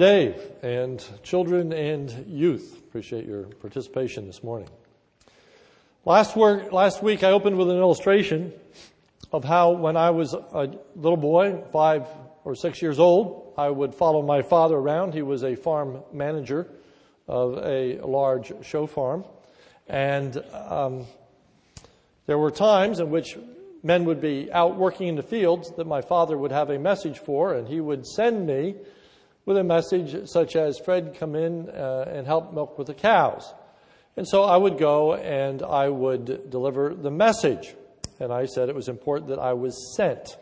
Dave and children and youth. Appreciate your participation this morning. Last, work, last week I opened with an illustration of how when I was a little boy, five or six years old, I would follow my father around. He was a farm manager of a large show farm. And um, there were times in which men would be out working in the fields that my father would have a message for, and he would send me with a message such as, Fred, come in uh, and help milk with the cows. And so I would go and I would deliver the message. And I said it was important that I was sent.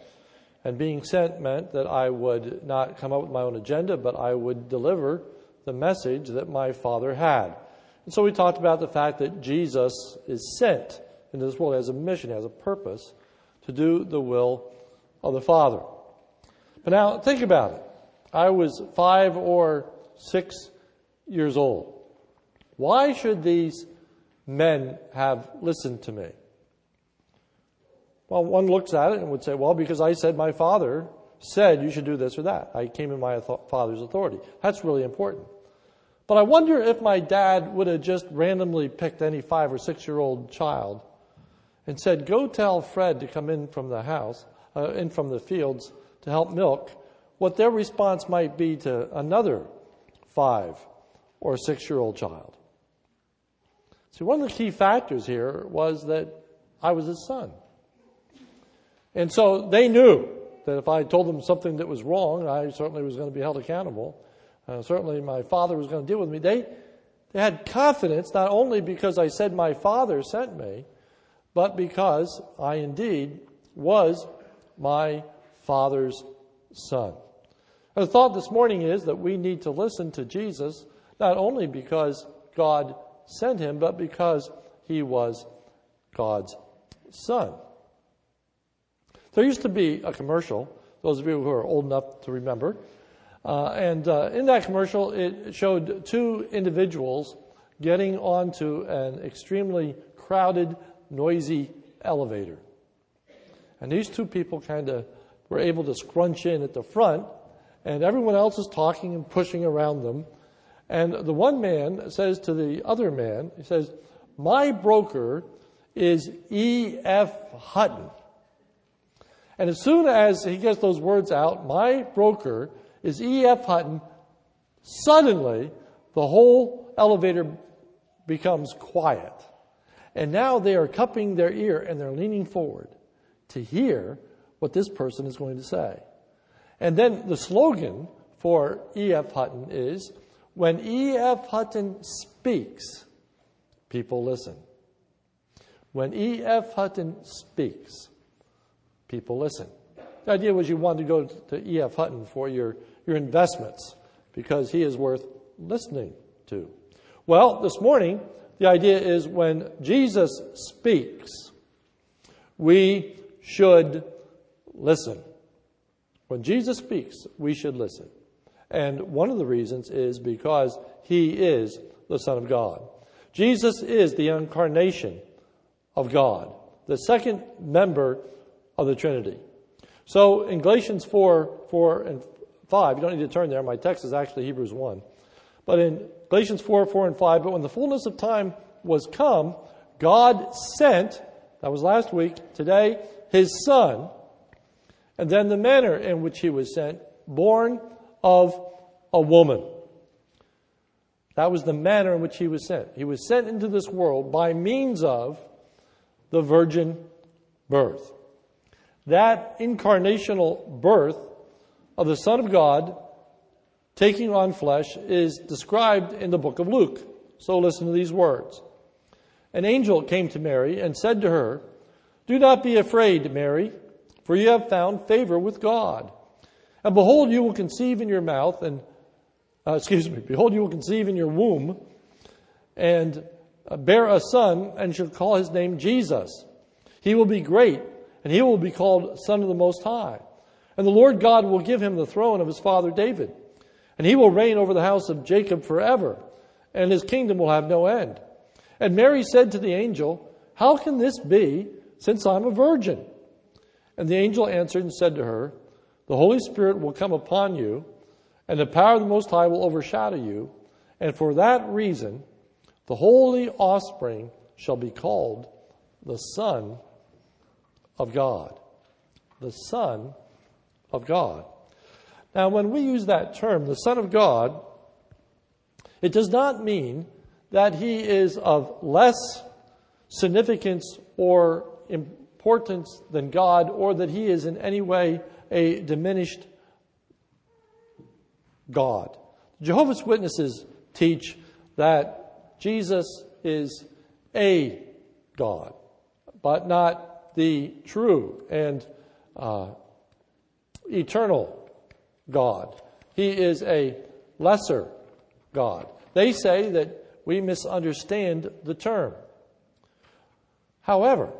And being sent meant that I would not come up with my own agenda, but I would deliver the message that my father had. And so we talked about the fact that Jesus is sent into this world as a mission, as a purpose to do the will of the Father. But now think about it. I was five or six years old. Why should these men have listened to me? Well, one looks at it and would say, well, because I said my father said you should do this or that. I came in my father's authority. That's really important. But I wonder if my dad would have just randomly picked any five or six year old child and said, go tell Fred to come in from the house, uh, in from the fields to help milk, what their response might be to another five or six year old child. See, one of the key factors here was that I was his son. And so they knew that if I told them something that was wrong, I certainly was going to be held accountable. Uh, certainly my father was going to deal with me. They, they had confidence not only because I said my father sent me, but because I indeed was my father's son. The thought this morning is that we need to listen to Jesus not only because God sent him, but because he was God's son. There used to be a commercial, those of you who are old enough to remember, uh, and uh, in that commercial it showed two individuals getting onto an extremely crowded, noisy elevator. And these two people kind of were able to scrunch in at the front, and everyone else is talking and pushing around them. And the one man says to the other man, he says, My broker is E.F. Hutton. And as soon as he gets those words out, my broker is E.F. Hutton, suddenly the whole elevator becomes quiet. And now they are cupping their ear and they're leaning forward to hear what this person is going to say. And then the slogan for E.F. Hutton is when E.F. Hutton speaks, people listen. When E.F. Hutton speaks, people listen. The idea was you wanted to go to E.F. Hutton for your, your investments because he is worth listening to. Well, this morning, the idea is when Jesus speaks, we should listen. When Jesus speaks, we should listen. And one of the reasons is because he is the Son of God. Jesus is the incarnation of God, the second member of the Trinity. So in Galatians 4, 4 and 5, you don't need to turn there. My text is actually Hebrews 1. But in Galatians 4, 4 and 5, but when the fullness of time was come, God sent, that was last week, today, his son, and then the manner in which he was sent, born of a woman. That was the manner in which he was sent. He was sent into this world by means of the virgin birth. That incarnational birth of the Son of God taking on flesh is described in the book of Luke. So listen to these words. An angel came to Mary and said to her, Do not be afraid, Mary, for you have found favor with God. And behold, you will conceive in your mouth and, uh, excuse me, behold, you will conceive in your womb and uh, bear a son and shall call his name Jesus. He will be great and he will be called Son of the Most High. And the Lord God will give him the throne of his father David. And he will reign over the house of Jacob forever, and his kingdom will have no end. And Mary said to the angel, How can this be, since I'm a virgin? And the angel answered and said to her, The Holy Spirit will come upon you, and the power of the Most High will overshadow you, and for that reason, the holy offspring shall be called the Son of God. The Son of God. Now, when we use that term, the Son of God, it does not mean that he is of less significance or importance than God or that he is in any way a diminished God. Jehovah's Witnesses teach that Jesus is a God, but not the true and uh, eternal God. He is a lesser God. They say that we misunderstand the term. However,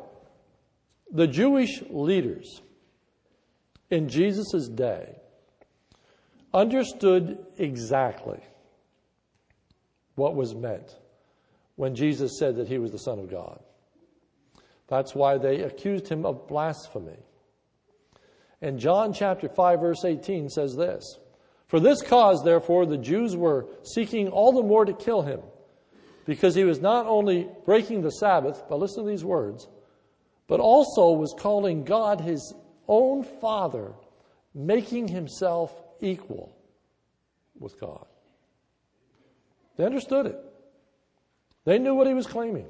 the Jewish leaders in Jesus' day understood exactly what was meant when Jesus said that he was the Son of God. That's why they accused him of blasphemy. And John chapter 5 verse 18 says this, For this cause therefore the Jews were seeking all the more to kill him because he was not only breaking the Sabbath, but listen to these words, but also was calling God his own Father, making himself equal with God. They understood it. They knew what he was claiming.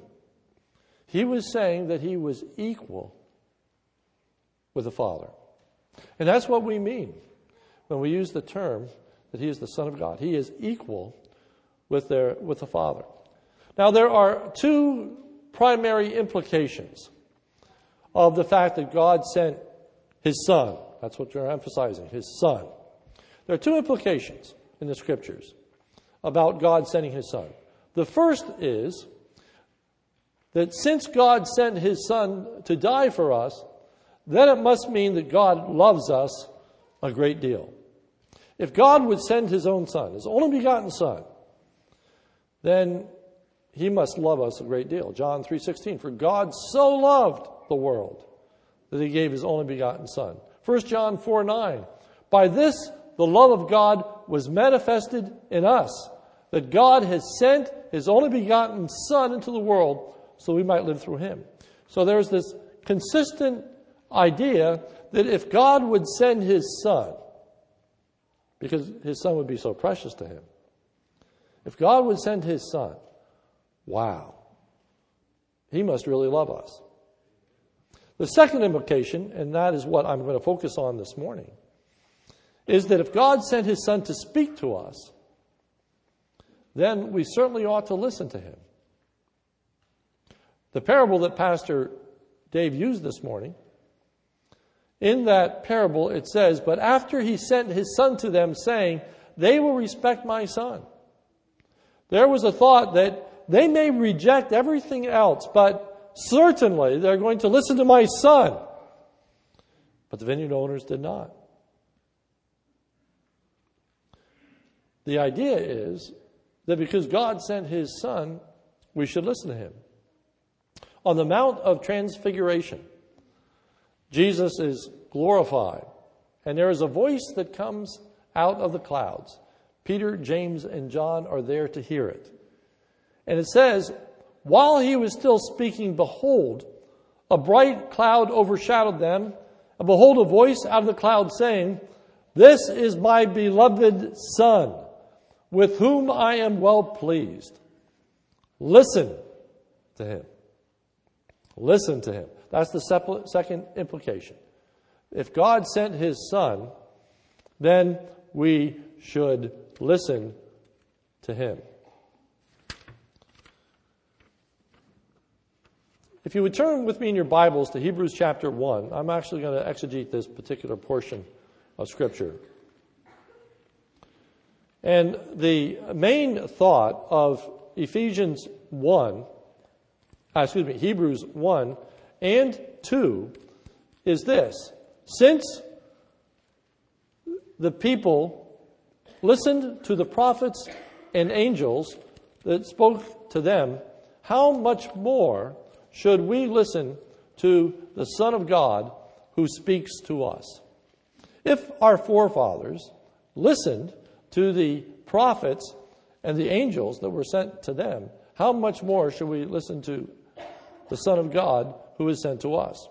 He was saying that he was equal with the Father. And that's what we mean when we use the term that he is the Son of God. He is equal with, their, with the Father. Now, there are two primary implications of the fact that God sent his Son. That's what you're emphasizing, his Son. There are two implications in the scriptures about God sending his Son. The first is that since God sent his Son to die for us, then it must mean that God loves us a great deal. If God would send his own Son, his only begotten Son, then he must love us a great deal. John 3:16 for God so loved the world that he gave his only begotten son. 1 John 4 9. By this the love of God was manifested in us, that God has sent his only begotten Son into the world so we might live through him. So there's this consistent idea that if God would send his Son, because his Son would be so precious to him, if God would send his Son, Wow. He must really love us. The second implication, and that is what I'm going to focus on this morning, is that if God sent his son to speak to us, then we certainly ought to listen to him. The parable that Pastor Dave used this morning, in that parable it says, But after he sent his son to them, saying, They will respect my son. There was a thought that they may reject everything else, but certainly they're going to listen to my son. But the vineyard owners did not. The idea is that because God sent his son, we should listen to him. On the Mount of Transfiguration, Jesus is glorified, and there is a voice that comes out of the clouds. Peter, James, and John are there to hear it. And it says, While he was still speaking, behold, a bright cloud overshadowed them, and behold, a voice out of the cloud saying, This is my beloved Son, with whom I am well pleased. Listen to him. Listen to him. That's the second implication. If God sent his Son, then we should listen to him. If you would turn with me in your Bibles to Hebrews chapter 1, I'm actually going to exegete this particular portion of Scripture. And the main thought of Ephesians 1, uh, excuse me, Hebrews 1 and 2 is this. Since the people listened to the prophets and angels that spoke to them, how much more should we listen to the Son of God who speaks to us. If our forefathers listened to the prophets and the angels that were sent to them, how much more should we listen to the Son of God who is sent to us?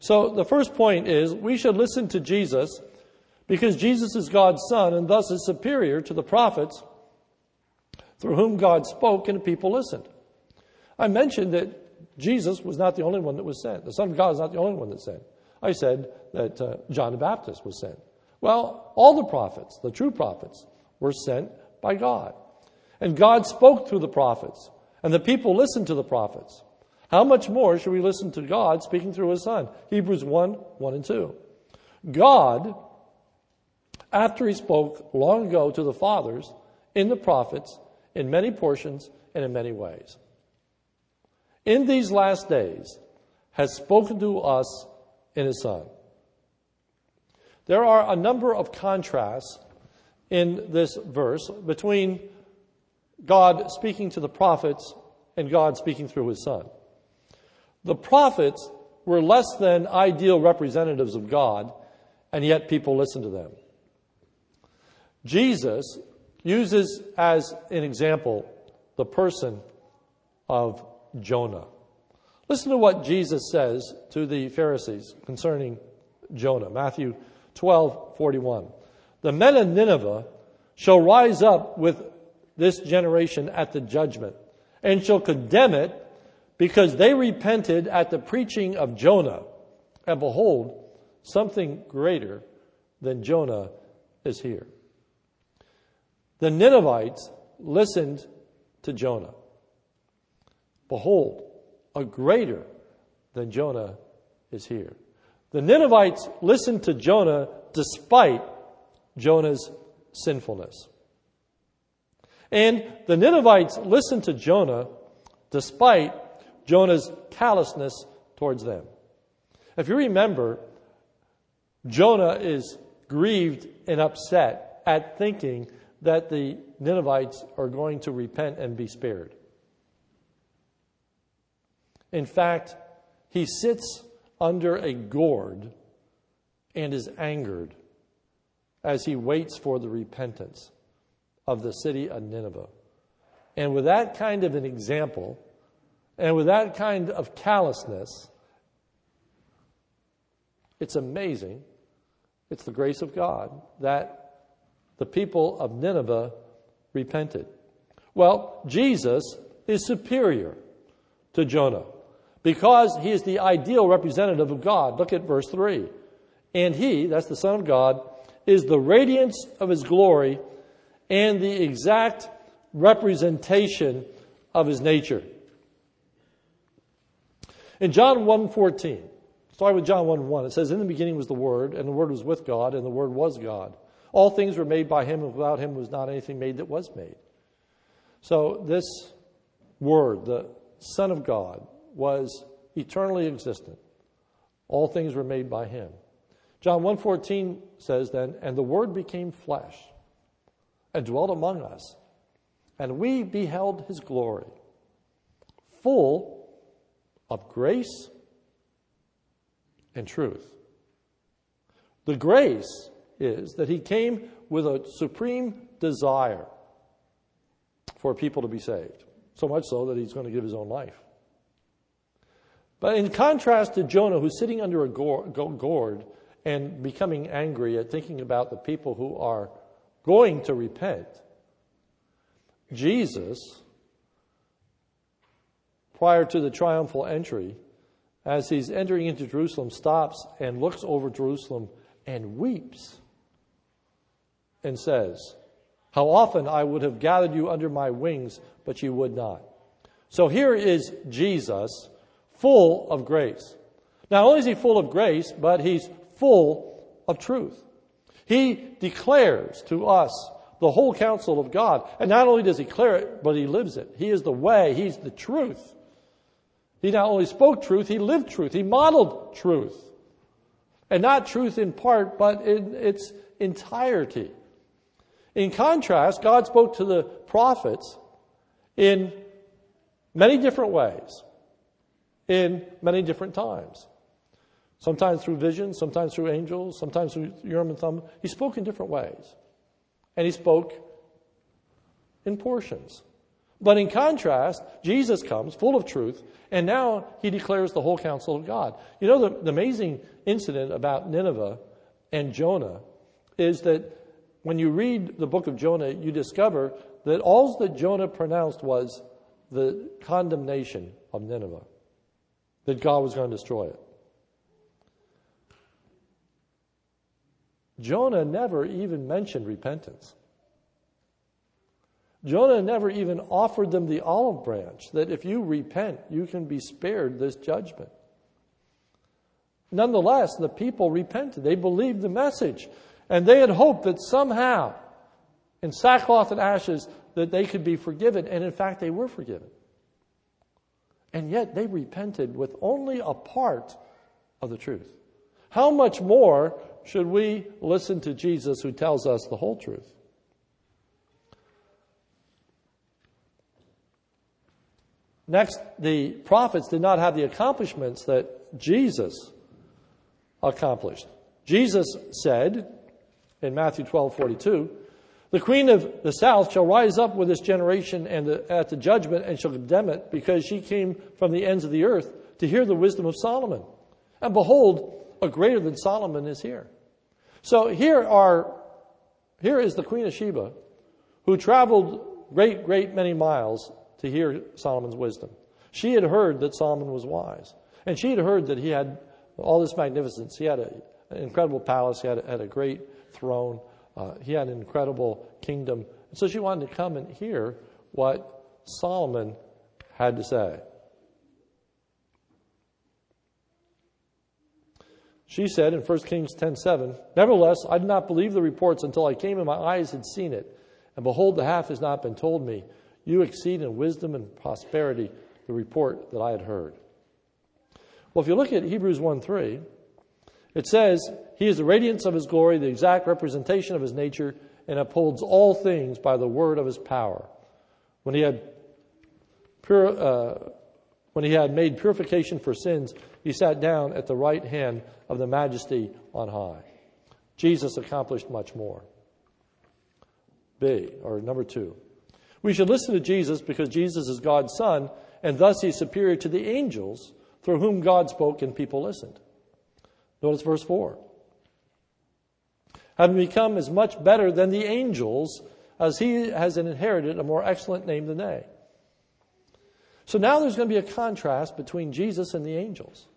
So the first point is we should listen to Jesus because Jesus is God's Son and thus is superior to the prophets through whom God spoke and people listened. I mentioned that Jesus was not the only one that was sent. The Son of God is not the only one that sent. I said that uh, John the Baptist was sent. Well, all the prophets, the true prophets, were sent by God. And God spoke through the prophets, and the people listened to the prophets. How much more should we listen to God speaking through His Son? Hebrews 1 1 and 2. God, after He spoke long ago to the fathers in the prophets, in many portions and in many ways, in these last days has spoken to us in His Son. There are a number of contrasts in this verse between God speaking to the prophets and God speaking through his son. The prophets were less than ideal representatives of God, and yet people listened to them. Jesus uses as an example the person of Jonah. Listen to what Jesus says to the Pharisees concerning Jonah. Matthew 12, 41. The men of Nineveh shall rise up with this generation at the judgment and shall condemn it because they repented at the preaching of Jonah. And behold, something greater than Jonah is here. The Ninevites listened to Jonah. Behold, a greater than Jonah is here. The Ninevites listened to Jonah despite Jonah's sinfulness. And the Ninevites listened to Jonah despite Jonah's callousness towards them. If you remember, Jonah is grieved and upset at thinking that the Ninevites are going to repent and be spared. In fact, he sits under a gourd and is angered as he waits for the repentance of the city of Nineveh. And with that kind of an example, and with that kind of callousness, it's amazing. It's the grace of God that the people of Nineveh repented. Well, Jesus is superior to Jonah because he is the ideal representative of God. Look at verse 3. And he, that's the Son of God, is the radiance of his glory and the exact representation of his nature. In John 1:14, start with John 1:1, it says, In the beginning was the Word, and the Word was with God, and the Word was God. All things were made by him, and without him was not anything made that was made. So this Word, the Son of God, was eternally existent. All things were made by him. John 1:14 says then, and the word became flesh and dwelt among us, and we beheld his glory, full of grace and truth. The grace is that he came with a supreme desire for people to be saved, so much so that he's going to give his own life. But in contrast to Jonah, who's sitting under a gourd and becoming angry at thinking about the people who are going to repent, Jesus, prior to the triumphal entry, as he's entering into Jerusalem, stops and looks over Jerusalem and weeps and says, How often I would have gathered you under my wings, but you would not. So here is Jesus, full of grace. Not only is he full of grace, but he's full of truth. He declares to us the whole counsel of God. And not only does he declare it, but he lives it. He is the way, he's the truth. He not only spoke truth, he lived truth, he modeled truth. And not truth in part, but in its entirety. In contrast, God spoke to the prophets in many different ways, in many different times. Sometimes through visions, sometimes through angels, sometimes through Urim and Thummim. He spoke in different ways. and he spoke in portions. But in contrast, Jesus comes full of truth, and now he declares the whole counsel of God. You know, the, the amazing incident about Nineveh and Jonah is that when you read the book of Jonah, you discover that all that Jonah pronounced was the condemnation of Nineveh, that God was going to destroy it. Jonah never even mentioned repentance. Jonah never even offered them the olive branch that if you repent, you can be spared this judgment. Nonetheless, the people repented. They believed the message. And they had hoped that somehow, in sackcloth and ashes, that they could be forgiven. And in fact, they were forgiven. And yet they repented with only a part of the truth. How much more should we listen to Jesus who tells us the whole truth? Next, the prophets did not have the accomplishments that Jesus accomplished. Jesus said in Matthew 12 42, the queen of the south shall rise up with this generation and the, at the judgment and shall condemn it because she came from the ends of the earth to hear the wisdom of Solomon. And behold, a greater than Solomon is here. So here are, here is the Queen of Sheba who traveled great, great many miles to hear Solomon's wisdom. She had heard that Solomon was wise. And she had heard that he had all this magnificence. He had a, an incredible palace. He had had a great throne. Uh, he had an incredible kingdom. So she wanted to come and hear what Solomon had to say. She said in 1 Kings 10:7, "Nevertheless, I did not believe the reports until I came and my eyes had seen it. And behold, the half has not been told me. You exceed in wisdom and prosperity the report that I had heard." Well, if you look at Hebrews 1:3, it says, "He is the radiance of his glory, the exact representation of his nature, and upholds all things by the word of his power." When he had uh, when he had made purification for sins, he sat down at the right hand of the majesty on high. Jesus accomplished much more. B, or number two. We should listen to Jesus because Jesus is God's Son, and thus he's superior to the angels through whom God spoke and people listened. Notice verse 4. Having become as much better than the angels as he has inherited a more excellent name than they. So now there's going to be a contrast between Jesus and the angels.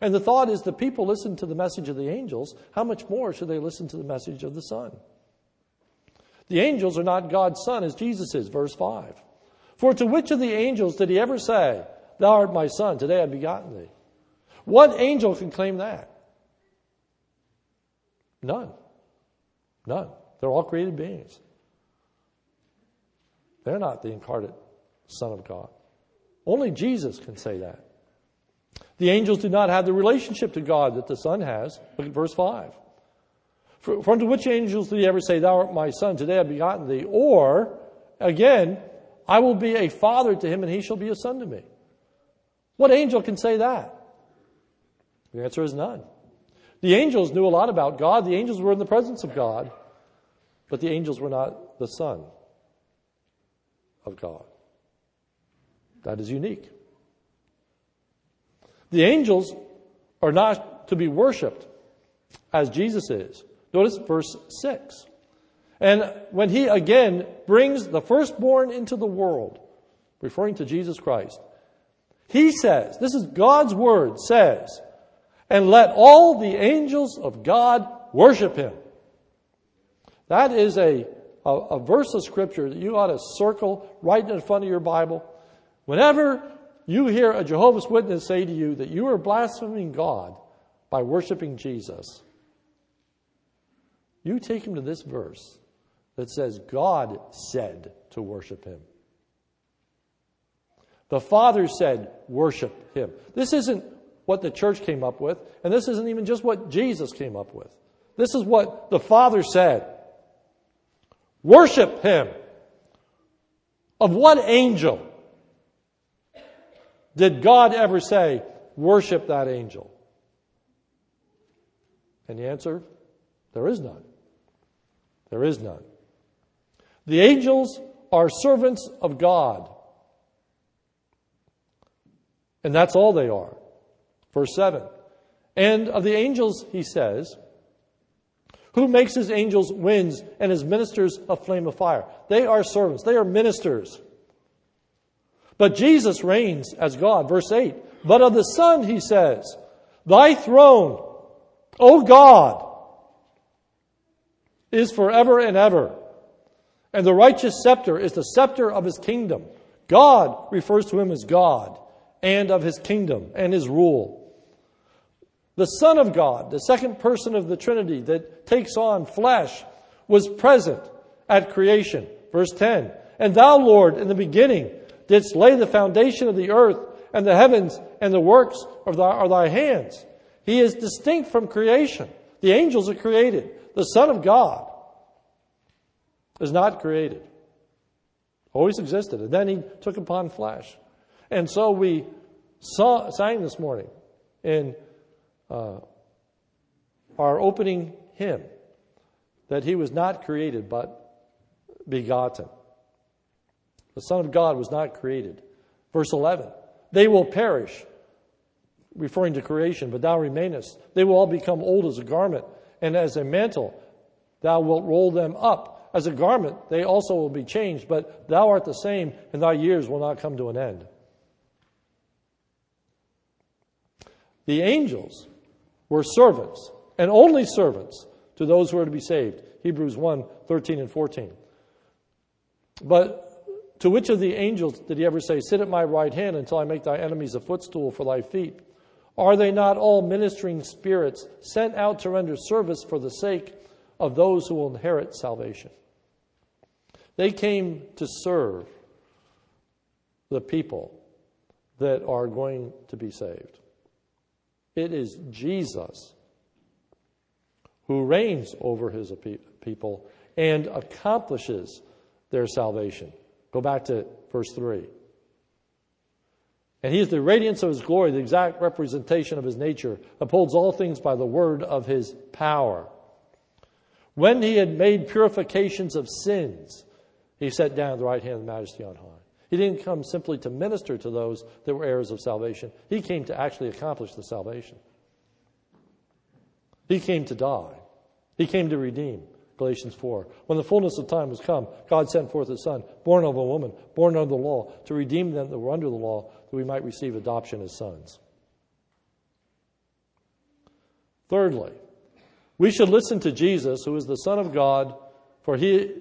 And the thought is the people listen to the message of the angels. How much more should they listen to the message of the Son? The angels are not God's Son as Jesus is, verse 5. For to which of the angels did he ever say, Thou art my Son, today I've begotten thee? What angel can claim that? None. None. They're all created beings. They're not the incarnate Son of God. Only Jesus can say that. The angels do not have the relationship to God that the Son has. Look at verse 5. For, for unto which angels did he ever say, Thou art my son, today I have begotten thee? Or, again, I will be a father to him and he shall be a son to me. What angel can say that? The answer is none. The angels knew a lot about God. The angels were in the presence of God, but the angels were not the Son of God. That is unique. The angels are not to be worshiped as Jesus is. Notice verse 6. And when he again brings the firstborn into the world, referring to Jesus Christ, he says, this is God's word, says, and let all the angels of God worship him. That is a, a, a verse of scripture that you ought to circle right in front of your Bible. Whenever you hear a Jehovah's Witness say to you that you are blaspheming God by worshiping Jesus, you take him to this verse that says God said to worship him. The Father said, worship him. This isn't what the church came up with, and this isn't even just what Jesus came up with. This is what the Father said. Worship him. Of what angel? Did God ever say, worship that angel? And the answer, there is none. There is none. The angels are servants of God. And that's all they are. Verse 7. And of the angels, he says, who makes his angels winds and his ministers a flame of fire? They are servants, they are ministers. But Jesus reigns as God. Verse 8. But of the Son, he says, Thy throne, O God, is forever and ever. And the righteous scepter is the scepter of his kingdom. God refers to him as God and of his kingdom and his rule. The Son of God, the second person of the Trinity that takes on flesh, was present at creation. Verse 10 And thou, Lord, in the beginning didst lay the foundation of the earth, and the heavens and the works of thy, are thy hands. He is distinct from creation. The angels are created. The Son of God is not created. Always existed. And then he took upon flesh. And so we saw, sang this morning in uh, our opening hymn that he was not created but begotten. The Son of God was not created. Verse 11 They will perish, referring to creation, but thou remainest. They will all become old as a garment, and as a mantle thou wilt roll them up. As a garment they also will be changed, but thou art the same, and thy years will not come to an end. The angels were servants, and only servants, to those who are to be saved. Hebrews 1 13 and 14. But to which of the angels did he ever say, Sit at my right hand until I make thy enemies a footstool for thy feet? Are they not all ministering spirits sent out to render service for the sake of those who will inherit salvation? They came to serve the people that are going to be saved. It is Jesus who reigns over his people and accomplishes their salvation. Go back to verse 3. And he is the radiance of his glory, the exact representation of his nature, upholds all things by the word of his power. When he had made purifications of sins, he sat down at the right hand of the majesty on high. He didn't come simply to minister to those that were heirs of salvation. He came to actually accomplish the salvation. He came to die. He came to redeem. Galatians 4. When the fullness of time was come, God sent forth his Son, born of a woman, born under the law, to redeem them that were under the law, that we might receive adoption as sons. Thirdly, we should listen to Jesus, who is the Son of God, for he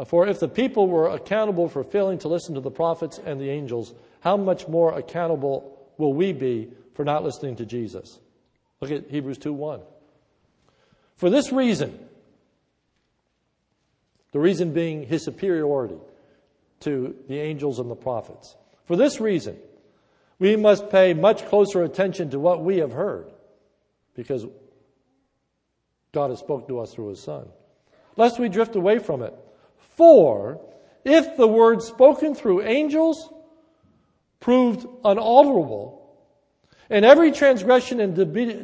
Uh, for if the people were accountable for failing to listen to the prophets and the angels, how much more accountable will we be for not listening to Jesus? Look at Hebrews 2 1. For this reason, the reason being his superiority to the angels and the prophets. For this reason, we must pay much closer attention to what we have heard, because God has spoken to us through his Son, lest we drift away from it. For if the word spoken through angels proved unalterable, and every transgression and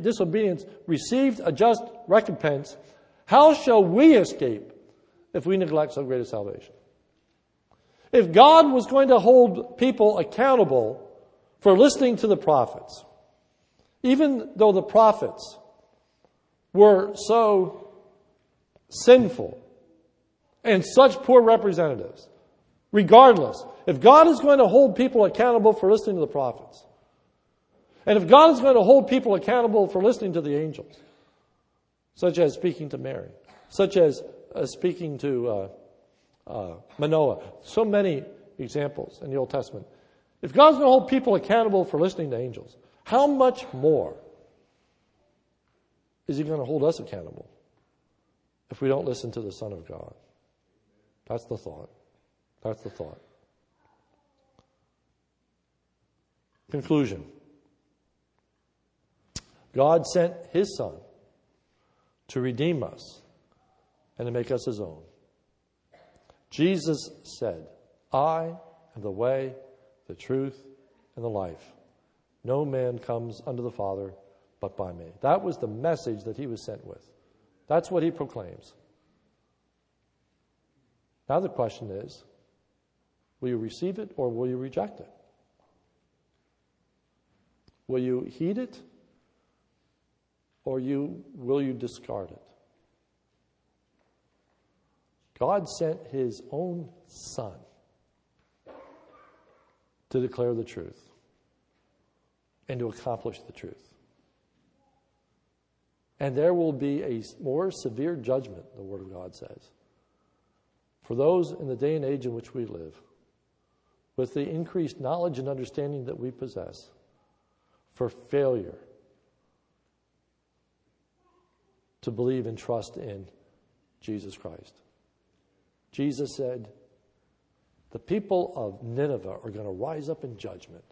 disobedience received a just recompense, how shall we escape if we neglect so great a salvation? If God was going to hold people accountable for listening to the prophets, even though the prophets were so sinful and such poor representatives. Regardless, if God is going to hold people accountable for listening to the prophets, and if God is going to hold people accountable for listening to the angels, such as speaking to Mary, such as uh, speaking to uh, uh, Manoah, so many examples in the Old Testament. If God's going to hold people accountable for listening to angels, how much more is He going to hold us accountable if we don't listen to the Son of God? That's the thought. That's the thought. Conclusion God sent His Son to redeem us and to make us His own. Jesus said, I am the way, the truth, and the life. No man comes unto the Father but by me. That was the message that he was sent with. That's what he proclaims. Now the question is will you receive it or will you reject it? Will you heed it or you, will you discard it? God sent his own son to declare the truth and to accomplish the truth. And there will be a more severe judgment, the Word of God says, for those in the day and age in which we live, with the increased knowledge and understanding that we possess, for failure to believe and trust in Jesus Christ. Jesus said, The people of Nineveh are going to rise up in judgment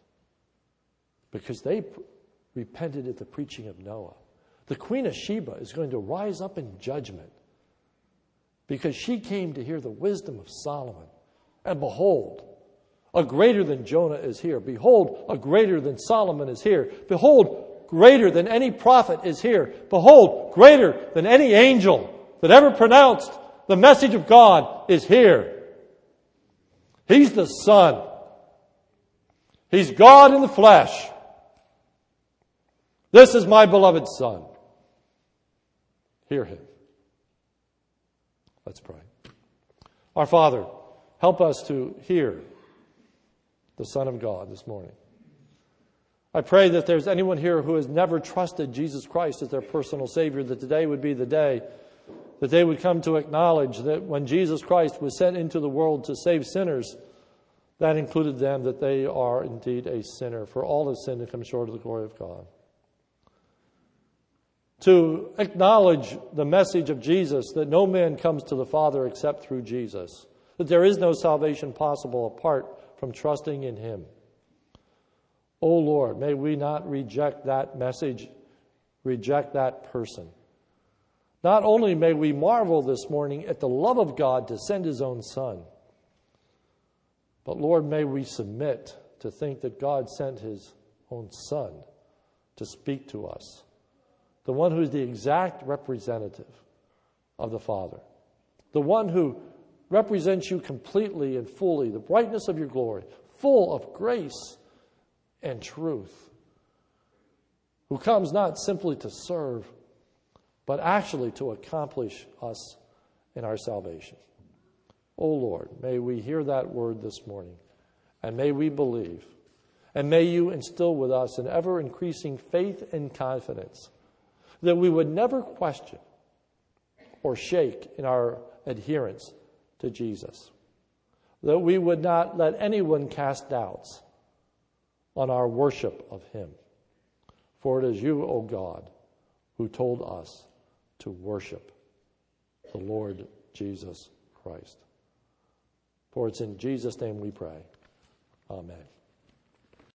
because they repented at the preaching of Noah. The Queen of Sheba is going to rise up in judgment because she came to hear the wisdom of Solomon. And behold, a greater than Jonah is here. Behold, a greater than Solomon is here. Behold, greater than any prophet is here. Behold, greater than any angel that ever pronounced the message of God is here. He's the Son. He's God in the flesh. This is my beloved Son. Hear him. Let's pray. Our Father, help us to hear the Son of God this morning. I pray that there's anyone here who has never trusted Jesus Christ as their personal Savior, that today would be the day that they would come to acknowledge that when Jesus Christ was sent into the world to save sinners, that included them, that they are indeed a sinner, for all have sinned and come short of the glory of God. To acknowledge the message of Jesus that no man comes to the Father except through Jesus, that there is no salvation possible apart from trusting in Him. Oh Lord, may we not reject that message, reject that person. Not only may we marvel this morning at the love of God to send His own Son, but Lord, may we submit to think that God sent His own Son to speak to us, the one who is the exact representative of the Father, the one who represents you completely and fully, the brightness of your glory, full of grace and truth, who comes not simply to serve, but actually to accomplish us in our salvation. O oh Lord, may we hear that word this morning, and may we believe, and may you instill with us an ever increasing faith and confidence that we would never question or shake in our adherence to Jesus. That we would not let anyone cast doubts on our worship of Him. For it is you, O God, who told us to worship the Lord Jesus Christ. For it's in Jesus' name we pray. Amen.